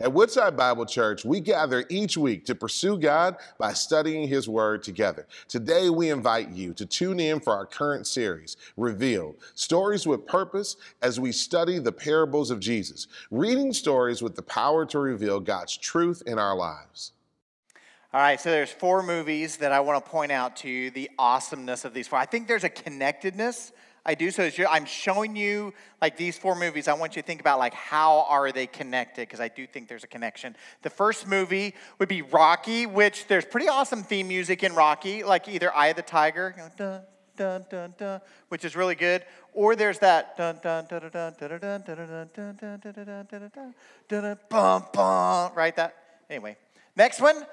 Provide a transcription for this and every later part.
At Woodside Bible Church, we gather each week to pursue God by studying His Word together. Today, we invite you to tune in for our current series, Revealed Stories with Purpose, as we study the parables of Jesus, reading stories with the power to reveal God's truth in our lives. All right, so there's four movies that I want to point out to you the awesomeness of these four. I think there's a connectedness I do so I'm showing you like these four movies. I want you to think about like how are they connected because I do think there's a connection. The first movie would be Rocky, which there's pretty awesome theme music in Rocky, like either Eye of the Tiger, you know, Dun, dun, dun, which is really good. Or there's that bum bum, right? That anyway. Next one,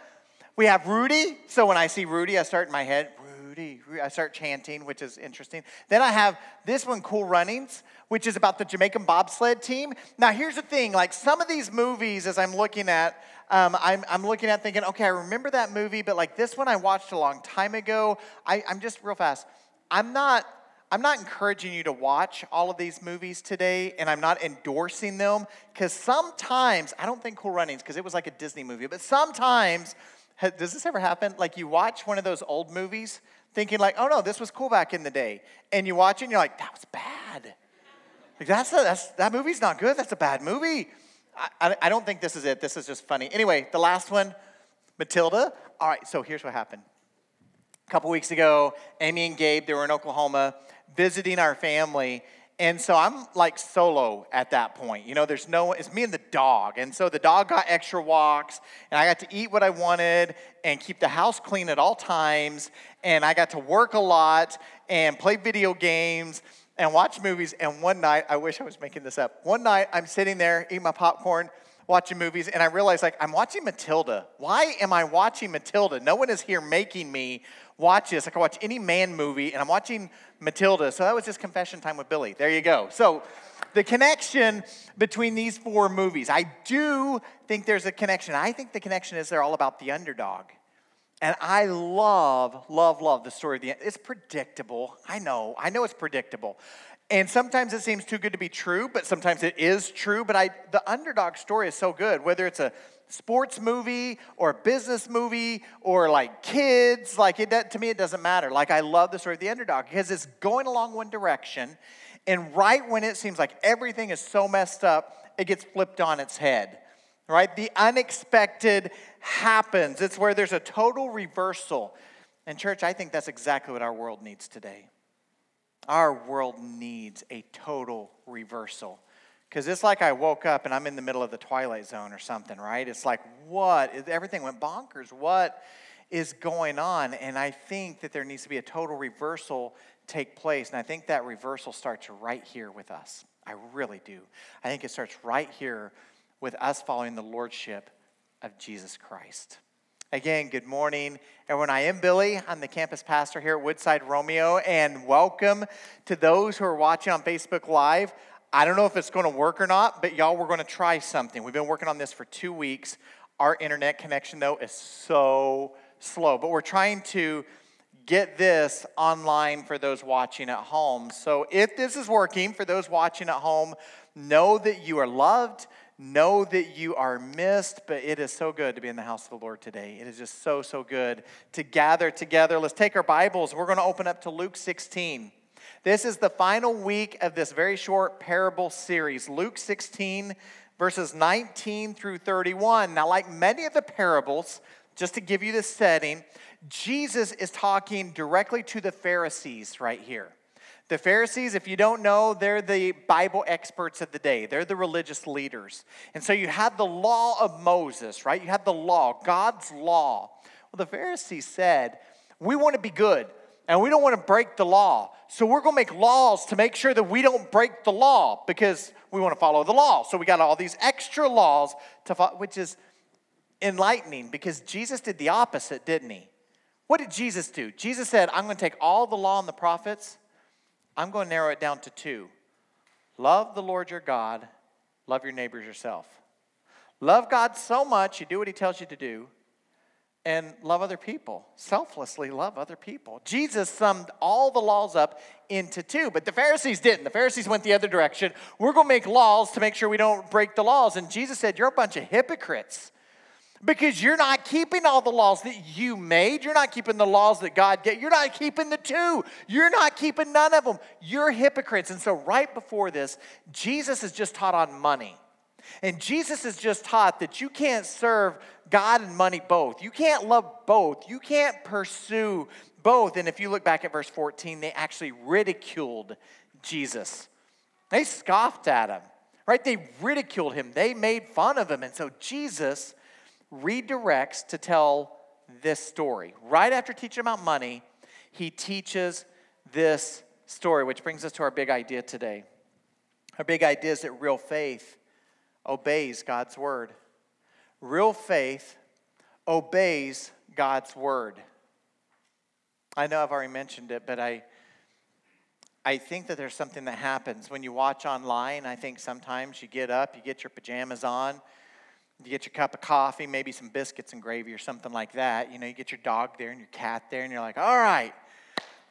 we have Rudy. So when I see Rudy, I start in my head Rudy, I start chanting, which is interesting. Then I have this one, Cool Runnings, which is about the Jamaican bobsled team. Now, here's the thing like some of these movies, as I'm looking at, um, I'm, I'm looking at thinking, okay, I remember that movie, but like this one I watched a long time ago. I, I'm just real fast. I'm not. I'm not encouraging you to watch all of these movies today, and I'm not endorsing them because sometimes, I don't think Cool Runnings, because it was like a Disney movie, but sometimes, does this ever happen? Like you watch one of those old movies thinking like, oh no, this was cool back in the day. And you watch it and you're like, that was bad. Like, that's, a, that's that movie's not good. That's a bad movie. I, I, I don't think this is it. This is just funny. Anyway, the last one, Matilda. All right, so here's what happened. A couple weeks ago, Amy and Gabe, they were in Oklahoma visiting our family, and so I'm like solo at that point. You know, there's no, it's me and the dog. And so the dog got extra walks, and I got to eat what I wanted and keep the house clean at all times. And I got to work a lot and play video games and watch movies. And one night, I wish I was making this up. One night, I'm sitting there eating my popcorn, watching movies, and I realized like I'm watching Matilda. Why am I watching Matilda? No one is here making me watch this. I can watch any man movie, and I'm watching Matilda. So that was just confession time with Billy. There you go. So the connection between these four movies, I do think there's a connection. I think the connection is they're all about the underdog. And I love, love, love the story of the end. It's predictable. I know. I know it's predictable. And sometimes it seems too good to be true, but sometimes it is true. But I, the underdog story is so good, whether it's a sports movie or business movie or like kids, like it, to me, it doesn't matter. Like I love the story of the underdog because it's going along one direction. And right when it seems like everything is so messed up, it gets flipped on its head, right? The unexpected happens. It's where there's a total reversal. And, church, I think that's exactly what our world needs today. Our world needs a total reversal. Because it's like I woke up and I'm in the middle of the twilight zone or something, right? It's like, what? Everything went bonkers. What is going on? And I think that there needs to be a total reversal take place. And I think that reversal starts right here with us. I really do. I think it starts right here with us following the lordship of Jesus Christ. Again, good morning, everyone. I am Billy. I'm the campus pastor here at Woodside Romeo, and welcome to those who are watching on Facebook Live. I don't know if it's going to work or not, but y'all, we're going to try something. We've been working on this for two weeks. Our internet connection, though, is so slow, but we're trying to get this online for those watching at home. So if this is working for those watching at home, know that you are loved. Know that you are missed, but it is so good to be in the house of the Lord today. It is just so, so good to gather together. Let's take our Bibles. We're going to open up to Luke 16. This is the final week of this very short parable series, Luke 16, verses 19 through 31. Now, like many of the parables, just to give you the setting, Jesus is talking directly to the Pharisees right here. The Pharisees, if you don't know, they're the Bible experts of the day. They're the religious leaders. And so you had the law of Moses, right? You had the law, God's law. Well, the Pharisees said, We want to be good and we don't want to break the law. So we're going to make laws to make sure that we don't break the law because we want to follow the law. So we got all these extra laws to follow, which is enlightening because Jesus did the opposite, didn't he? What did Jesus do? Jesus said, I'm going to take all the law and the prophets, I'm going to narrow it down to two. Love the Lord your God, love your neighbors yourself. Love God so much, you do what he tells you to do, and love other people, selflessly love other people. Jesus summed all the laws up into two, but the Pharisees didn't. The Pharisees went the other direction. We're going to make laws to make sure we don't break the laws. And Jesus said, You're a bunch of hypocrites because you're not keeping all the laws that you made. You're not keeping the laws that God gave. You're not keeping the two. You're not keeping none of them. You're hypocrites. And so, right before this, Jesus has just taught on money. And Jesus has just taught that you can't serve God and money both. You can't love both. You can't pursue both. And if you look back at verse 14, they actually ridiculed Jesus. They scoffed at him, right? They ridiculed him. They made fun of him. And so Jesus redirects to tell this story. Right after teaching about money, he teaches this story, which brings us to our big idea today. Our big idea is that real faith obeys God's word. Real faith obeys God's word. I know I've already mentioned it, but I, I think that there's something that happens when you watch online. I think sometimes you get up, you get your pajamas on, you get your cup of coffee, maybe some biscuits and gravy or something like that. You know, you get your dog there and your cat there, and you're like, all right,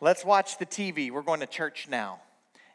let's watch the TV. We're going to church now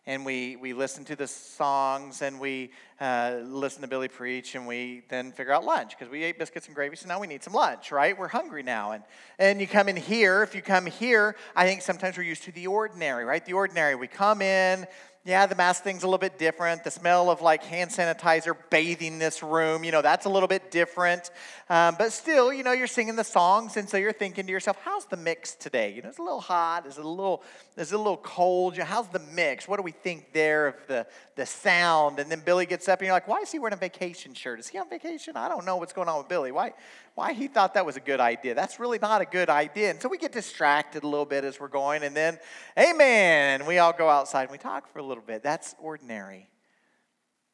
and we, we listen to the songs and we uh, listen to Billy preach and we then figure out lunch because we ate biscuits and gravy, so now we need some lunch, right? We're hungry now. And, and you come in here, if you come here, I think sometimes we're used to the ordinary, right? The ordinary. We come in, yeah, the mask thing's a little bit different. The smell of like hand sanitizer bathing this room, you know, that's a little bit different. Um, but still, you know, you're singing the songs, and so you're thinking to yourself, how's the mix today? You know, it's a little hot, it's a little, it's a little cold. You know, How's the mix? What do we think there of the, the sound? And then Billy gets up, and you're like, why is he wearing a vacation shirt? Is he on vacation? I don't know what's going on with Billy. Why, why he thought that was a good idea. That's really not a good idea. And so we get distracted a little bit as we're going, and then, amen, we all go outside and we talk for a little bit. That's ordinary.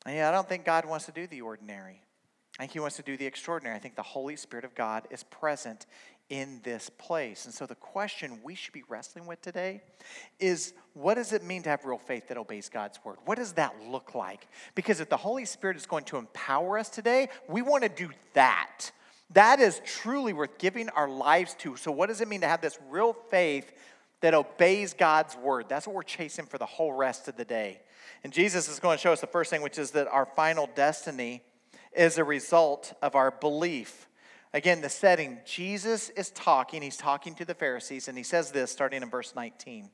And yeah, I don't think God wants to do the ordinary. I think He wants to do the extraordinary. I think the Holy Spirit of God is present in this place. And so the question we should be wrestling with today is what does it mean to have real faith that obeys God's word? What does that look like? Because if the Holy Spirit is going to empower us today, we want to do that. That is truly worth giving our lives to. So, what does it mean to have this real faith that obeys God's word? That's what we're chasing for the whole rest of the day. And Jesus is going to show us the first thing, which is that our final destiny is a result of our belief. Again, the setting, Jesus is talking, he's talking to the Pharisees, and he says this starting in verse 19.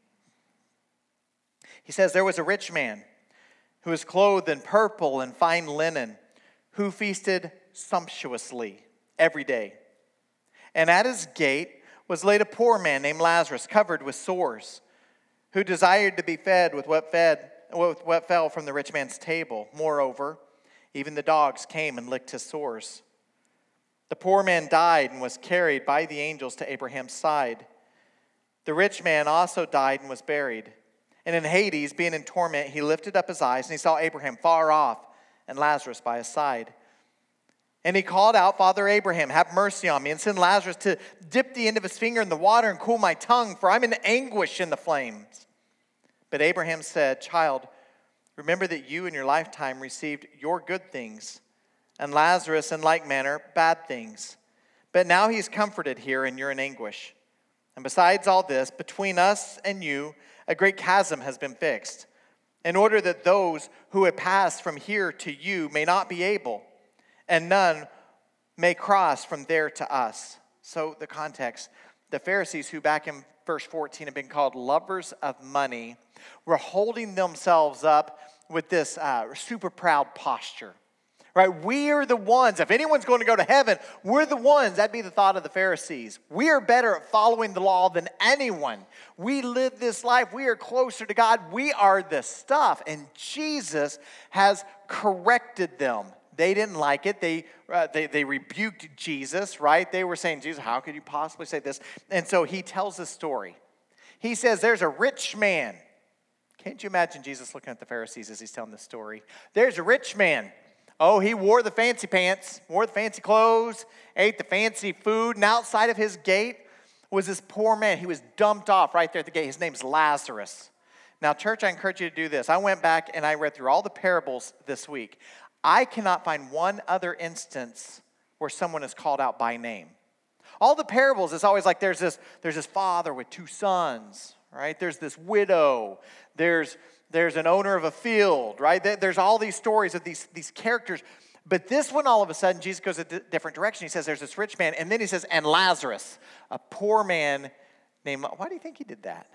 He says, There was a rich man who was clothed in purple and fine linen, who feasted sumptuously every day. And at his gate was laid a poor man named Lazarus, covered with sores, who desired to be fed with what fed with what fell from the rich man's table. Moreover, even the dogs came and licked his sores. The poor man died and was carried by the angels to Abraham's side. The rich man also died and was buried. And in Hades, being in torment, he lifted up his eyes and he saw Abraham far off and Lazarus by his side. And he called out, Father Abraham, have mercy on me, and send Lazarus to dip the end of his finger in the water and cool my tongue, for I'm in anguish in the flames. But Abraham said, Child, remember that you in your lifetime received your good things, and Lazarus in like manner bad things. But now he's comforted here, and you're in anguish. And besides all this, between us and you, a great chasm has been fixed, in order that those who have passed from here to you may not be able and none may cross from there to us. So, the context the Pharisees, who back in verse 14 have been called lovers of money, were holding themselves up with this uh, super proud posture. Right? We are the ones, if anyone's going to go to heaven, we're the ones. That'd be the thought of the Pharisees. We are better at following the law than anyone. We live this life. We are closer to God. We are the stuff. And Jesus has corrected them. They didn't like it. They, uh, they, they rebuked Jesus, right? They were saying, Jesus, how could you possibly say this? And so he tells a story. He says, There's a rich man. Can't you imagine Jesus looking at the Pharisees as he's telling this story? There's a rich man. Oh, he wore the fancy pants, wore the fancy clothes, ate the fancy food, and outside of his gate was this poor man. He was dumped off right there at the gate. His name's Lazarus. Now, church, I encourage you to do this. I went back and I read through all the parables this week. I cannot find one other instance where someone is called out by name. All the parables, it's always like there's this, there's this father with two sons, right? There's this widow. There's, there's an owner of a field, right? There's all these stories of these, these characters. But this one, all of a sudden, Jesus goes a d- different direction. He says, There's this rich man. And then he says, And Lazarus, a poor man named. Why do you think he did that?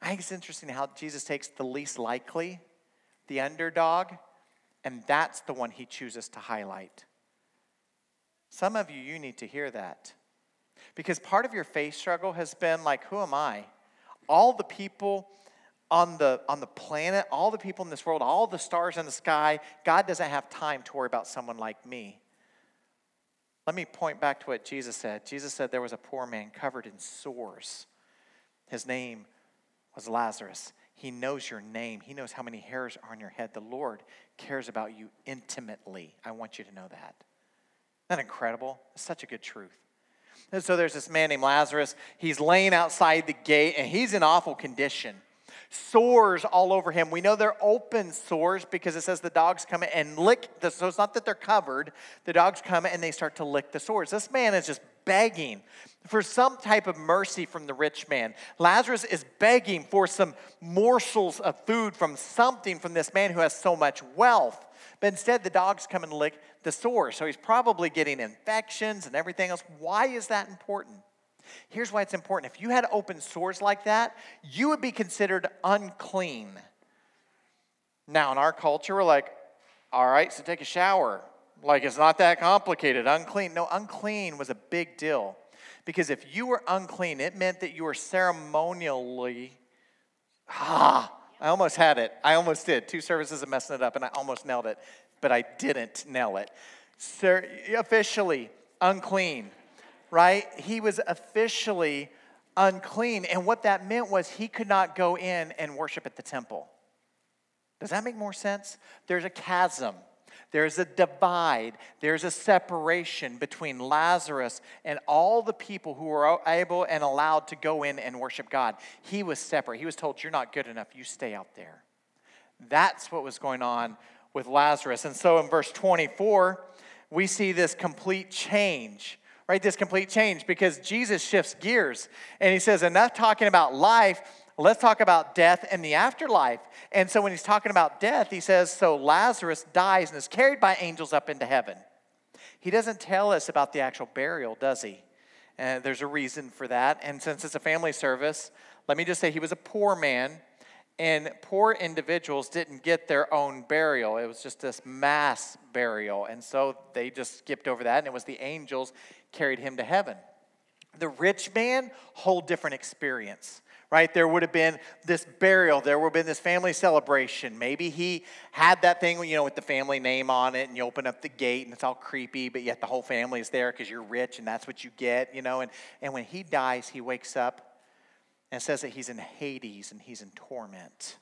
I think it's interesting how Jesus takes the least likely, the underdog, and that's the one he chooses to highlight. Some of you, you need to hear that. Because part of your faith struggle has been like, who am I? All the people on the, on the planet, all the people in this world, all the stars in the sky, God doesn't have time to worry about someone like me. Let me point back to what Jesus said. Jesus said there was a poor man covered in sores. His name was Lazarus. He knows your name, He knows how many hairs are on your head. The Lord cares about you intimately. I want you to know that. Isn't that incredible? It's such a good truth. And so there's this man named Lazarus. He's laying outside the gate and he's in awful condition. Sores all over him. We know they're open sores because it says the dogs come and lick the so it's not that they're covered. The dogs come and they start to lick the sores. This man is just begging for some type of mercy from the rich man. Lazarus is begging for some morsels of food from something from this man who has so much wealth. But instead, the dogs come and lick the sores. So he's probably getting infections and everything else. Why is that important? Here's why it's important. If you had open sores like that, you would be considered unclean. Now, in our culture, we're like, all right, so take a shower. Like it's not that complicated. Unclean. No, unclean was a big deal. Because if you were unclean, it meant that you were ceremonially, ah, I almost had it. I almost did. Two services of messing it up, and I almost nailed it, but I didn't nail it. Sir, officially unclean, right? He was officially unclean. And what that meant was he could not go in and worship at the temple. Does that make more sense? There's a chasm there's a divide, there's a separation between Lazarus and all the people who were able and allowed to go in and worship God. He was separate. He was told, You're not good enough, you stay out there. That's what was going on with Lazarus. And so in verse 24, we see this complete change right? This complete change because Jesus shifts gears and he says, enough talking about life, let's talk about death and the afterlife. And so when he's talking about death, he says, So Lazarus dies and is carried by angels up into heaven. He doesn't tell us about the actual burial, does he? And there's a reason for that. And since it's a family service, let me just say he was a poor man, and poor individuals didn't get their own burial. It was just this mass burial. And so they just skipped over that, and it was the angels carried him to heaven. The rich man, whole different experience right? There would have been this burial, there would have been this family celebration. Maybe he had that thing, you know, with the family name on it, and you open up the gate and it's all creepy, but yet the whole family is there because you're rich and that's what you get, you know. And, and when he dies, he wakes up and says that he's in Hades and he's in torment.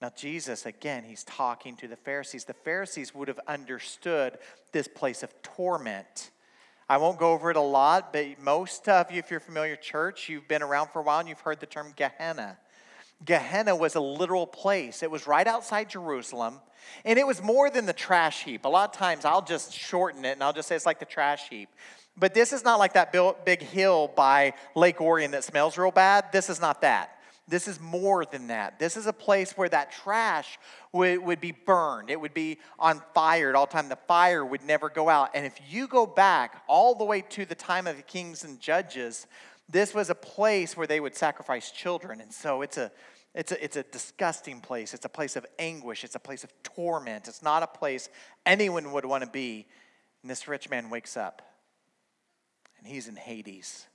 Now, Jesus, again, he's talking to the Pharisees. The Pharisees would have understood this place of torment I won't go over it a lot, but most of you, if you're familiar church, you've been around for a while and you've heard the term Gehenna. Gehenna was a literal place. It was right outside Jerusalem, and it was more than the trash heap. A lot of times I'll just shorten it and I'll just say it's like the trash heap. But this is not like that big hill by Lake Orion that smells real bad. This is not that. This is more than that. This is a place where that trash would, would be burned. It would be on fire at all time. The fire would never go out. And if you go back all the way to the time of the kings and judges, this was a place where they would sacrifice children. And so it's a it's a, it's a disgusting place. It's a place of anguish. It's a place of torment. It's not a place anyone would want to be. And this rich man wakes up and he's in Hades.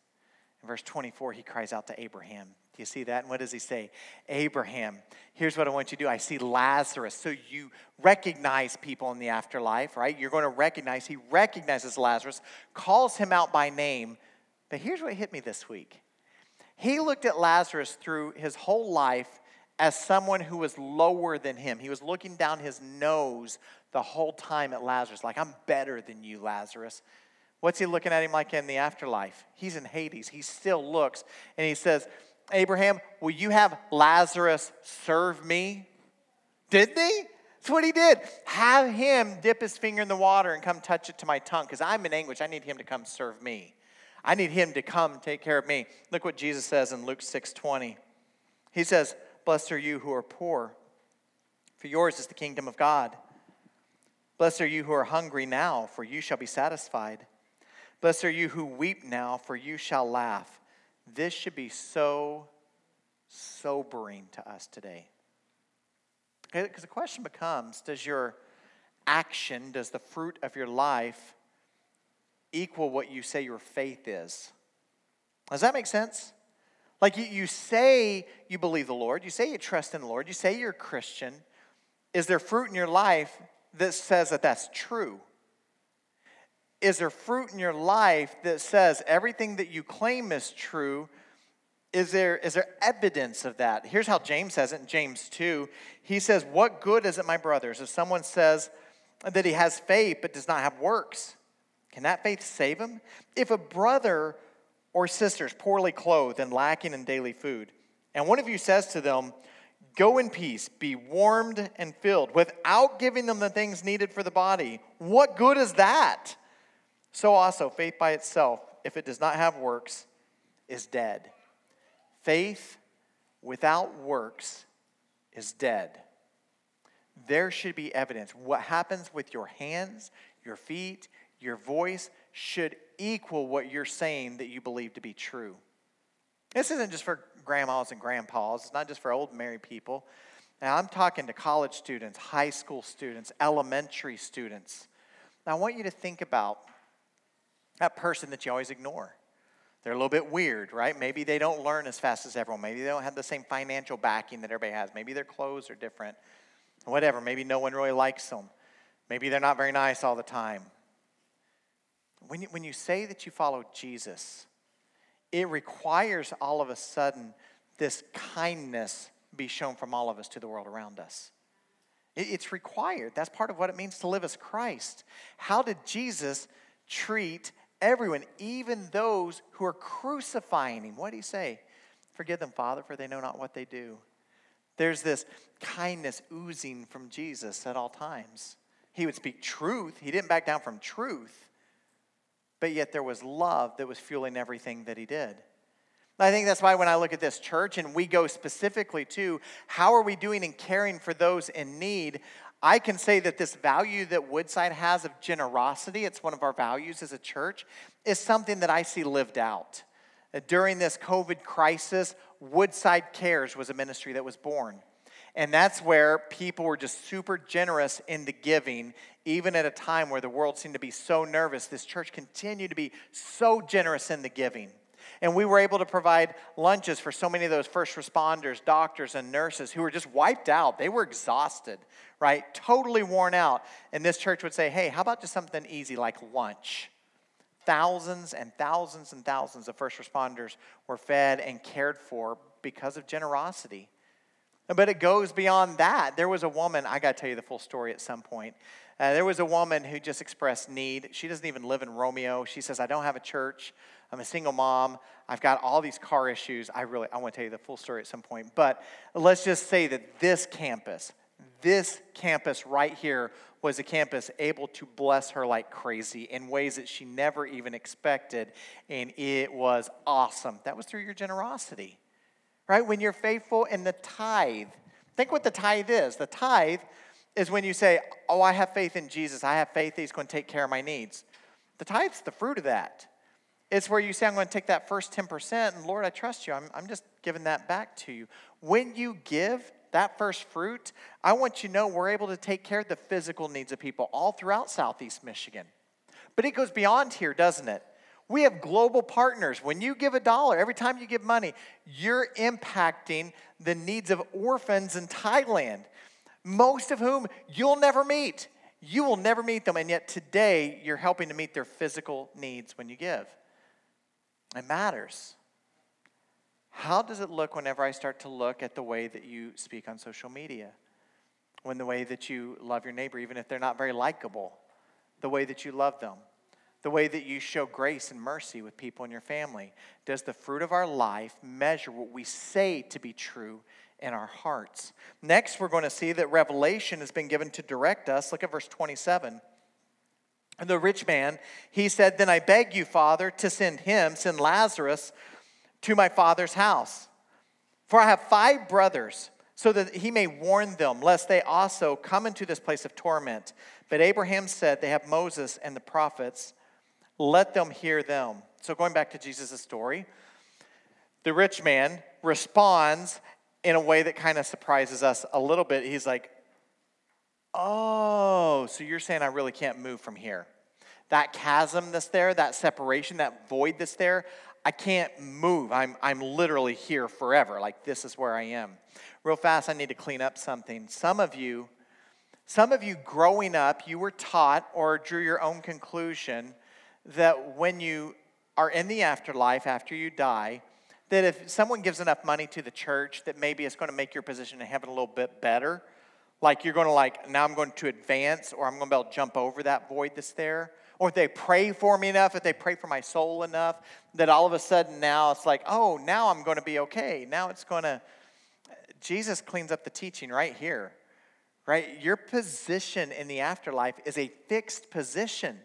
In verse 24, he cries out to Abraham, do you see that? And what does he say? Abraham, here's what I want you to do. I see Lazarus. So you recognize people in the afterlife, right? You're going to recognize, he recognizes Lazarus, calls him out by name. But here's what hit me this week. He looked at Lazarus through his whole life as someone who was lower than him. He was looking down his nose the whole time at Lazarus, like, I'm better than you, Lazarus. What's he looking at him like in the afterlife? He's in Hades. He still looks and he says, Abraham, will you have Lazarus serve me? Did they? That's what he did. Have him dip his finger in the water and come touch it to my tongue because I'm in anguish. I need him to come serve me. I need him to come take care of me. Look what Jesus says in Luke 6 20. He says, Blessed are you who are poor, for yours is the kingdom of God. Blessed are you who are hungry now, for you shall be satisfied. Blessed are you who weep now, for you shall laugh. This should be so sobering to us today. Because the question becomes Does your action, does the fruit of your life equal what you say your faith is? Does that make sense? Like you, you say you believe the Lord, you say you trust in the Lord, you say you're a Christian. Is there fruit in your life that says that that's true? Is there fruit in your life that says everything that you claim is true? Is there, is there evidence of that? Here's how James says it in James 2. He says, What good is it, my brothers, if someone says that he has faith but does not have works? Can that faith save him? If a brother or sister is poorly clothed and lacking in daily food, and one of you says to them, Go in peace, be warmed and filled, without giving them the things needed for the body, what good is that? So also, faith by itself, if it does not have works, is dead. Faith without works is dead. There should be evidence. What happens with your hands, your feet, your voice should equal what you're saying that you believe to be true. This isn't just for grandmas and grandpas, it's not just for old married people. Now, I'm talking to college students, high school students, elementary students. Now, I want you to think about that person that you always ignore. They're a little bit weird, right? Maybe they don't learn as fast as everyone. Maybe they don't have the same financial backing that everybody has. Maybe their clothes are different. Whatever. Maybe no one really likes them. Maybe they're not very nice all the time. When you, when you say that you follow Jesus, it requires all of a sudden this kindness be shown from all of us to the world around us. It, it's required. That's part of what it means to live as Christ. How did Jesus treat everyone, even those who are crucifying him. What did he say? Forgive them, Father, for they know not what they do. There's this kindness oozing from Jesus at all times. He would speak truth, he didn't back down from truth, but yet there was love that was fueling everything that he did. I think that's why when I look at this church and we go specifically to how are we doing in caring for those in need, I can say that this value that Woodside has of generosity, it's one of our values as a church, is something that I see lived out. Uh, during this COVID crisis, Woodside Cares was a ministry that was born. And that's where people were just super generous in the giving, even at a time where the world seemed to be so nervous. This church continued to be so generous in the giving. And we were able to provide lunches for so many of those first responders, doctors, and nurses who were just wiped out. They were exhausted, right? Totally worn out. And this church would say, hey, how about just something easy like lunch? Thousands and thousands and thousands of first responders were fed and cared for because of generosity. But it goes beyond that. There was a woman, I got to tell you the full story at some point. Uh, there was a woman who just expressed need. She doesn't even live in Romeo. She says, I don't have a church. I'm a single mom. I've got all these car issues. I really, I want to tell you the full story at some point. But let's just say that this campus, this campus right here, was a campus able to bless her like crazy in ways that she never even expected. And it was awesome. That was through your generosity, right? When you're faithful in the tithe. Think what the tithe is. The tithe is when you say, Oh, I have faith in Jesus. I have faith that He's going to take care of my needs. The tithe's the fruit of that. It's where you say, I'm going to take that first 10%, and Lord, I trust you. I'm, I'm just giving that back to you. When you give that first fruit, I want you to know we're able to take care of the physical needs of people all throughout Southeast Michigan. But it goes beyond here, doesn't it? We have global partners. When you give a dollar, every time you give money, you're impacting the needs of orphans in Thailand most of whom you'll never meet. You will never meet them, and yet today you're helping to meet their physical needs when you give. It matters. How does it look whenever I start to look at the way that you speak on social media? When the way that you love your neighbor, even if they're not very likable, the way that you love them, the way that you show grace and mercy with people in your family? Does the fruit of our life measure what we say to be true in our hearts. Next, we're going to see that revelation has been given to direct us. Look at verse 27. The rich man, he said, Then I beg you, Father, to send him, send Lazarus to my father's house. For I have five brothers, so that he may warn them, lest they also come into this place of torment. But Abraham said, They have Moses and the prophets, let them hear them. So, going back to Jesus' story, the rich man responds in a way that kind of surprises us a little bit. He's like, Oh, so you're saying I really can't move from here? That chasm that's there, that separation, that void that's there, I can't move. I'm, I'm literally here forever. Like, this is where I am. Real fast, I need to clean up something. Some of you, some of you growing up, you were taught or drew your own conclusion that when you are in the afterlife after you die, that if someone gives enough money to the church, that maybe it's going to make your position in heaven a little bit better like you're going to like, now I'm going to advance or I'm going to be able to jump over that void that's there. Or if they pray for me enough, if they pray for my soul enough, that all of a sudden now it's like, oh, now I'm going to be okay. Now it's going to, Jesus cleans up the teaching right here, right? Your position in the afterlife is a fixed position.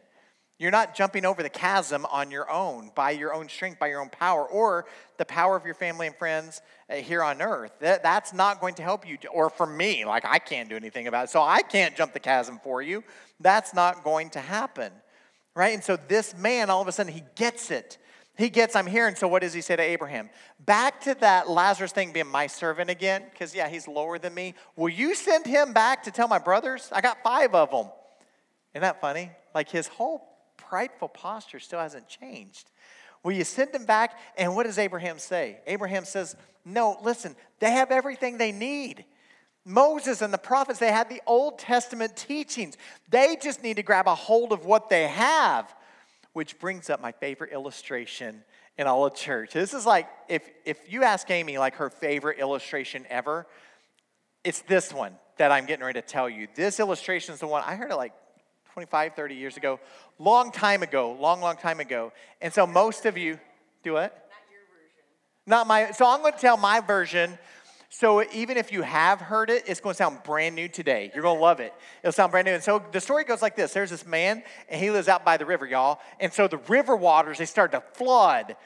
You're not jumping over the chasm on your own, by your own strength, by your own power, or the power of your family and friends uh, here on earth. That, that's not going to help you, or for me, like I can't do anything about it. So I can't jump the chasm for you. That's not going to happen, right? And so this man, all of a sudden, he gets it. He gets, I'm here. And so what does he say to Abraham? Back to that Lazarus thing being my servant again, because yeah, he's lower than me. Will you send him back to tell my brothers? I got five of them. Isn't that funny? Like his whole prideful posture still hasn't changed. Will you send them back? And what does Abraham say? Abraham says, No, listen, they have everything they need. Moses and the prophets, they had the Old Testament teachings. They just need to grab a hold of what they have, which brings up my favorite illustration in all of church. This is like if, if you ask Amy, like her favorite illustration ever, it's this one that I'm getting ready to tell you. This illustration is the one I heard it like 25, 30 years ago, long time ago, long, long time ago. And so most of you, do what? Not your version. Not my, so I'm going to tell my version. So even if you have heard it, it's going to sound brand new today. You're going to love it. It'll sound brand new. And so the story goes like this There's this man, and he lives out by the river, y'all. And so the river waters, they start to flood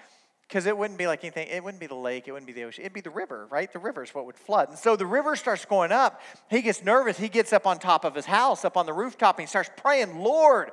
because it wouldn't be like anything, it wouldn't be the lake, it wouldn't be the ocean, it'd be the river, right? The river is what would flood. And so the river starts going up. He gets nervous. He gets up on top of his house, up on the rooftop, and he starts praying, Lord,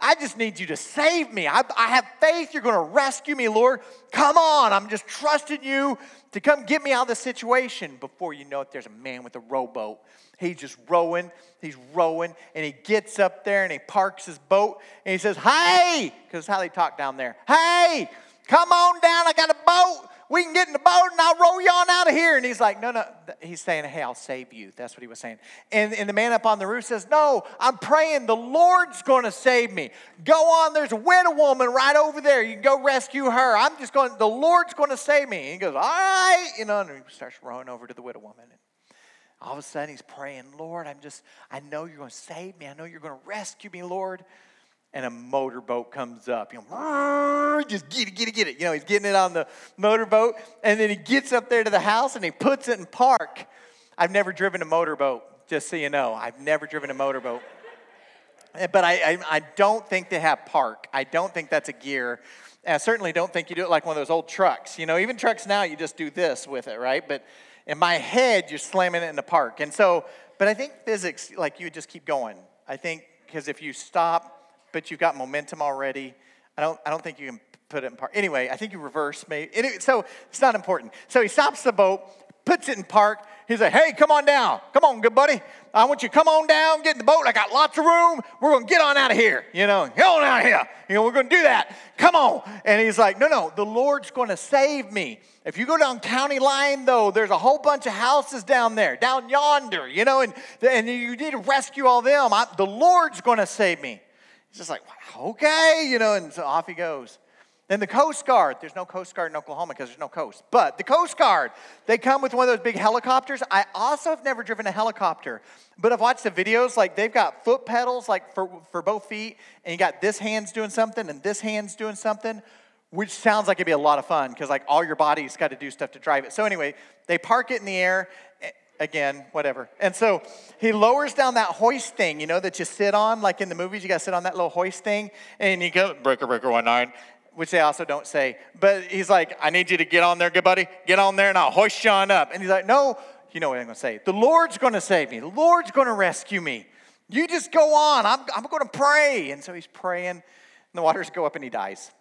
I just need you to save me. I, I have faith you're going to rescue me, Lord. Come on. I'm just trusting you to come get me out of this situation. Before you know it, there's a man with a rowboat. He's just rowing, he's rowing, and he gets up there and he parks his boat and he says, Hey, because how they talk down there. Hey, Come on down. I got a boat. We can get in the boat and I'll row you on out of here. And he's like, No, no. He's saying, Hey, I'll save you. That's what he was saying. And, and the man up on the roof says, No, I'm praying the Lord's going to save me. Go on. There's a widow woman right over there. You can go rescue her. I'm just going, the Lord's going to save me. And he goes, All right. You know, and he starts rowing over to the widow woman. And all of a sudden he's praying, Lord, I'm just, I know you're going to save me. I know you're going to rescue me, Lord and a motorboat comes up. You know, just get it, get it, get it. You know, he's getting it on the motorboat, and then he gets up there to the house and he puts it in park. I've never driven a motorboat, just so you know. I've never driven a motorboat. Eh, but I, I, I don't think they have park. I don't think that's a gear. And I certainly don't think you do it like one of those old trucks. You know, even trucks now, you just do this with it, right? But in my head, you're slamming it in the park. And so, but I think physics, like you would just keep going. I think because if you stop but you've got momentum already. I don't, I don't think you can put it in park. Anyway, I think you reverse maybe. So it's not important. So he stops the boat, puts it in park. He's like, hey, come on down. Come on, good buddy. I want you to come on down, get in the boat. I got lots of room. We're going to get on out of here. You know, get on out of here. You know, we're going to do that. Come on. And he's like, no, no, the Lord's going to save me. If you go down County Line, though, there's a whole bunch of houses down there, down yonder, you know, and, and you need to rescue all them. I, the Lord's going to save me. He's just like, okay, you know, and so off he goes. Then the Coast Guard, there's no Coast Guard in Oklahoma because there's no coast. But the Coast Guard, they come with one of those big helicopters. I also have never driven a helicopter, but I've watched the videos. Like they've got foot pedals, like for, for both feet, and you got this hand's doing something and this hand's doing something. which sounds like it'd be a lot of fun because like all your body's got to do stuff to drive it. So anyway, they park it in the air. Again, whatever. And so he lowers down that hoist thing, you know, that you sit on, like in the movies, you got to sit on that little hoist thing, and you go, breaker, breaker, one nine, which they also don't say. But he's like, I need you to get on there, good buddy. Get on there, and I'll hoist you on up. And he's like, No, you know what I'm going to say. The Lord's going to save me. The Lord's going to rescue me. You just go on. I'm, I'm going to pray. And so he's praying, and the waters go up, and he dies.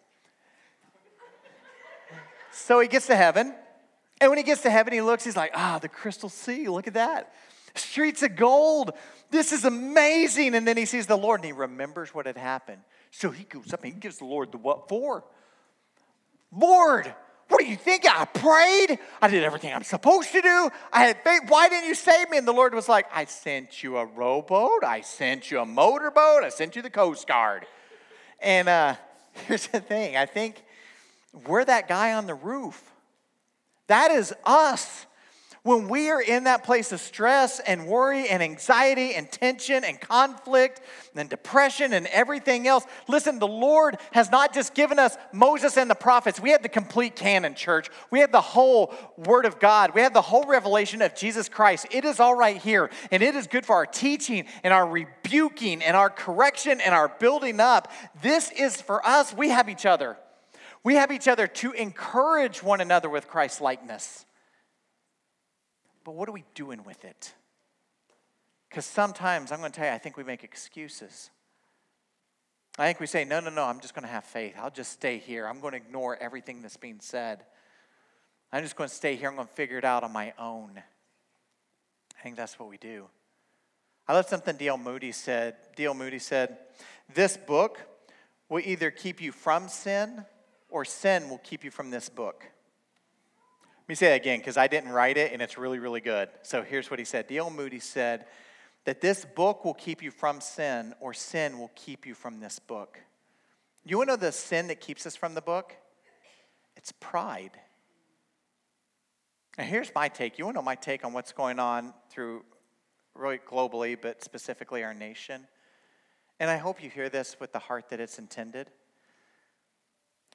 so he gets to heaven. And when he gets to heaven, he looks, he's like, ah, the crystal sea, look at that. Streets of gold. This is amazing. And then he sees the Lord and he remembers what had happened. So he goes up and he gives the Lord the what for? Lord, what do you think? I prayed. I did everything I'm supposed to do. I had faith. Why didn't you save me? And the Lord was like, I sent you a rowboat. I sent you a motorboat. I sent you the Coast Guard. And uh, here's the thing I think we're that guy on the roof. That is us. When we are in that place of stress and worry and anxiety and tension and conflict and depression and everything else, listen, the Lord has not just given us Moses and the prophets. We have the complete canon, church. We have the whole Word of God. We have the whole revelation of Jesus Christ. It is all right here, and it is good for our teaching and our rebuking and our correction and our building up. This is for us. We have each other. We have each other to encourage one another with Christ likeness. But what are we doing with it? Because sometimes, I'm going to tell you, I think we make excuses. I think we say, no, no, no, I'm just going to have faith. I'll just stay here. I'm going to ignore everything that's being said. I'm just going to stay here. I'm going to figure it out on my own. I think that's what we do. I love something D.L. Moody said. D.L. Moody said, This book will either keep you from sin or sin will keep you from this book. Let me say that again because I didn't write it and it's really, really good. So here's what he said D.L. Moody said that this book will keep you from sin or sin will keep you from this book. You want to know the sin that keeps us from the book? It's pride. And here's my take. You want to know my take on what's going on through really globally, but specifically our nation? And I hope you hear this with the heart that it's intended.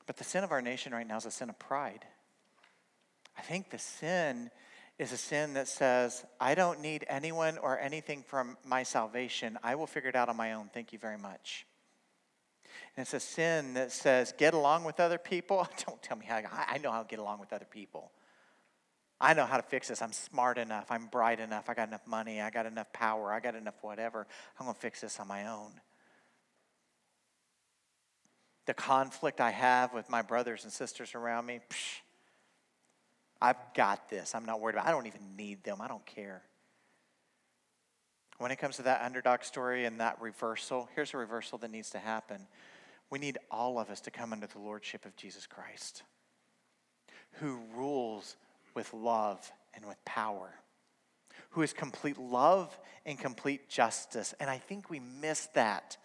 But the sin of our nation right now is a sin of pride. I think the sin is a sin that says, I don't need anyone or anything from my salvation. I will figure it out on my own. Thank you very much. And it's a sin that says, get along with other people. Don't tell me how, I know how to get along with other people. I know how to fix this. I'm smart enough. I'm bright enough. I got enough money. I got enough power. I got enough whatever. I'm going to fix this on my own the conflict I have with my brothers and sisters around me, psh, I've got this. I'm not worried about it. I don't even need them. I don't care. When it comes to that underdog story and that reversal, here's a reversal that needs to happen. We need all of us to come under the lordship of Jesus Christ, who rules with love and with power, who is complete love and complete justice. And I think we miss that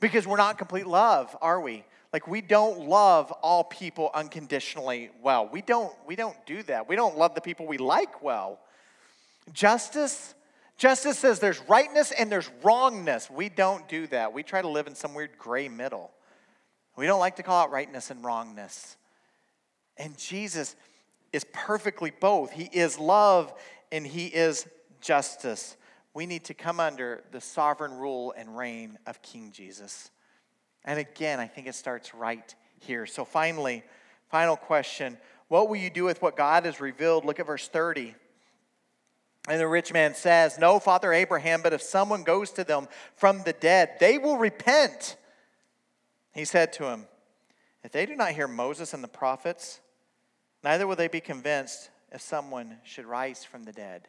because we're not complete love, are we? Like we don't love all people unconditionally well. We don't we don't do that. We don't love the people we like well. Justice Justice says there's rightness and there's wrongness. We don't do that. We try to live in some weird gray middle. We don't like to call out rightness and wrongness. And Jesus is perfectly both. He is love and he is justice we need to come under the sovereign rule and reign of King Jesus. And again, I think it starts right here. So, finally, final question What will you do with what God has revealed? Look at verse 30. And the rich man says, No, Father Abraham, but if someone goes to them from the dead, they will repent. He said to him, If they do not hear Moses and the prophets, neither will they be convinced if someone should rise from the dead.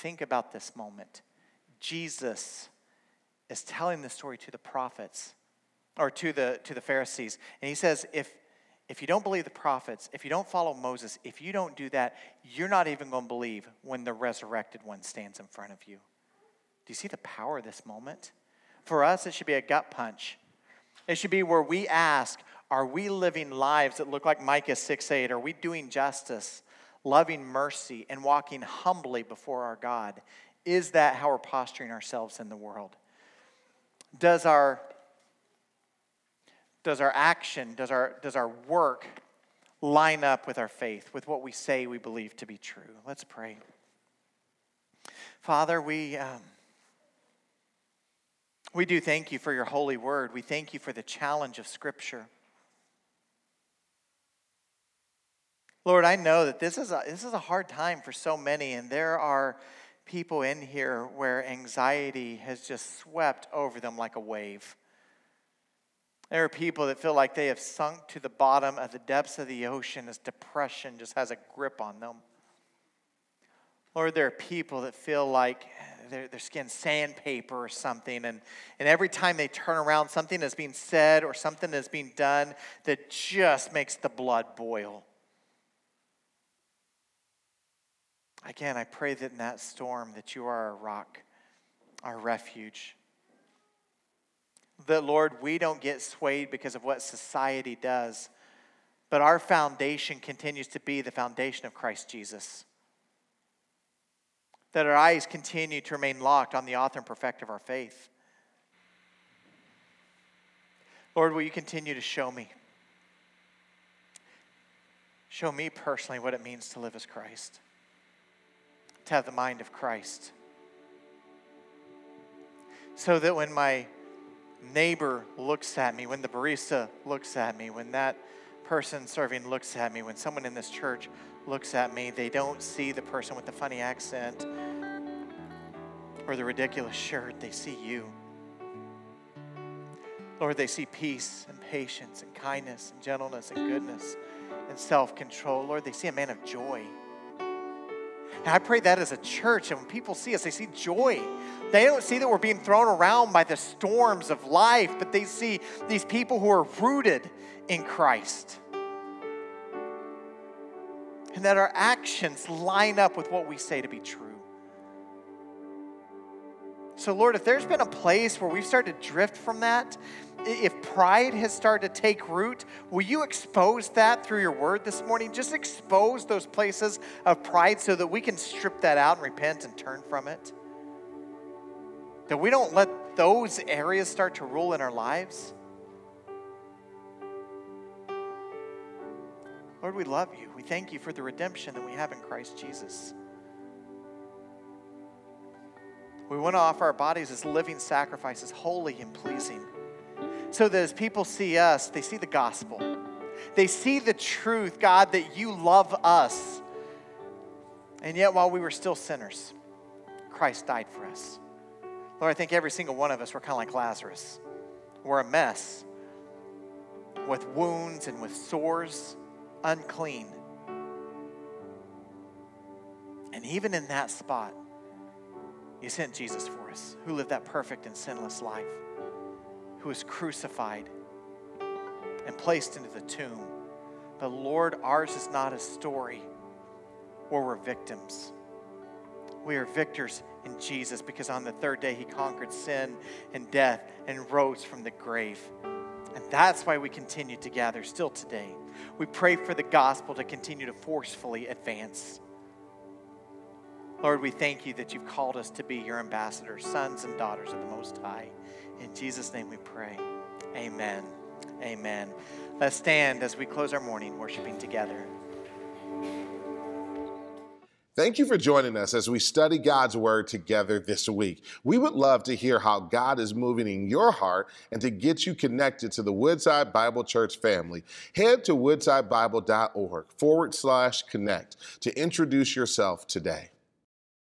Think about this moment. Jesus is telling the story to the prophets or to the to the Pharisees. And he says, if if you don't believe the prophets, if you don't follow Moses, if you don't do that, you're not even going to believe when the resurrected one stands in front of you. Do you see the power of this moment? For us, it should be a gut punch. It should be where we ask, are we living lives that look like Micah 6 8? Are we doing justice? Loving mercy, and walking humbly before our God? Is that how we're posturing ourselves in the world? Does our, does our action, does our, does our work line up with our faith, with what we say we believe to be true? Let's pray. Father, we, um, we do thank you for your holy word. We thank you for the challenge of Scripture. Lord, I know that this is a, this is a hard time for so many, and there are people in here where anxiety has just swept over them like a wave. There are people that feel like they have sunk to the bottom of the depths of the ocean as depression just has a grip on them. Lord, there are people that feel like their, their skin sandpaper or something, and, and every time they turn around, something is being said or something is being done that just makes the blood boil. Again, I pray that in that storm that you are our rock, our refuge. That, Lord, we don't get swayed because of what society does, but our foundation continues to be the foundation of Christ Jesus that our eyes continue to remain locked on the author and perfecter of our faith. Lord, will you continue to show me? Show me personally what it means to live as Christ, to have the mind of Christ. So that when my neighbor looks at me, when the barista looks at me, when that person serving looks at me, when someone in this church looks at me, they don't see the person with the funny accent or the ridiculous shirt. They see you. Lord, they see peace and patience and kindness and gentleness and goodness and self control. Lord, they see a man of joy. And I pray that as a church, and when people see us, they see joy. They don't see that we're being thrown around by the storms of life, but they see these people who are rooted in Christ and that our actions line up with what we say to be true. So, Lord, if there's been a place where we've started to drift from that, if pride has started to take root, will you expose that through your word this morning? Just expose those places of pride so that we can strip that out and repent and turn from it. That we don't let those areas start to rule in our lives. Lord, we love you. We thank you for the redemption that we have in Christ Jesus. We want to offer our bodies as living sacrifices, holy and pleasing, so that as people see us, they see the gospel. They see the truth, God, that you love us. And yet, while we were still sinners, Christ died for us. Lord, I think every single one of us, we're kind of like Lazarus. We're a mess with wounds and with sores unclean. And even in that spot, you sent Jesus for us, who lived that perfect and sinless life, who was crucified and placed into the tomb. But Lord, ours is not a story where we're victims. We are victors in Jesus because on the third day he conquered sin and death and rose from the grave. And that's why we continue to gather still today. We pray for the gospel to continue to forcefully advance. Lord, we thank you that you've called us to be your ambassadors, sons and daughters of the Most High. In Jesus' name we pray. Amen. Amen. Let's stand as we close our morning worshiping together. Thank you for joining us as we study God's Word together this week. We would love to hear how God is moving in your heart and to get you connected to the Woodside Bible Church family. Head to woodsidebible.org forward slash connect to introduce yourself today.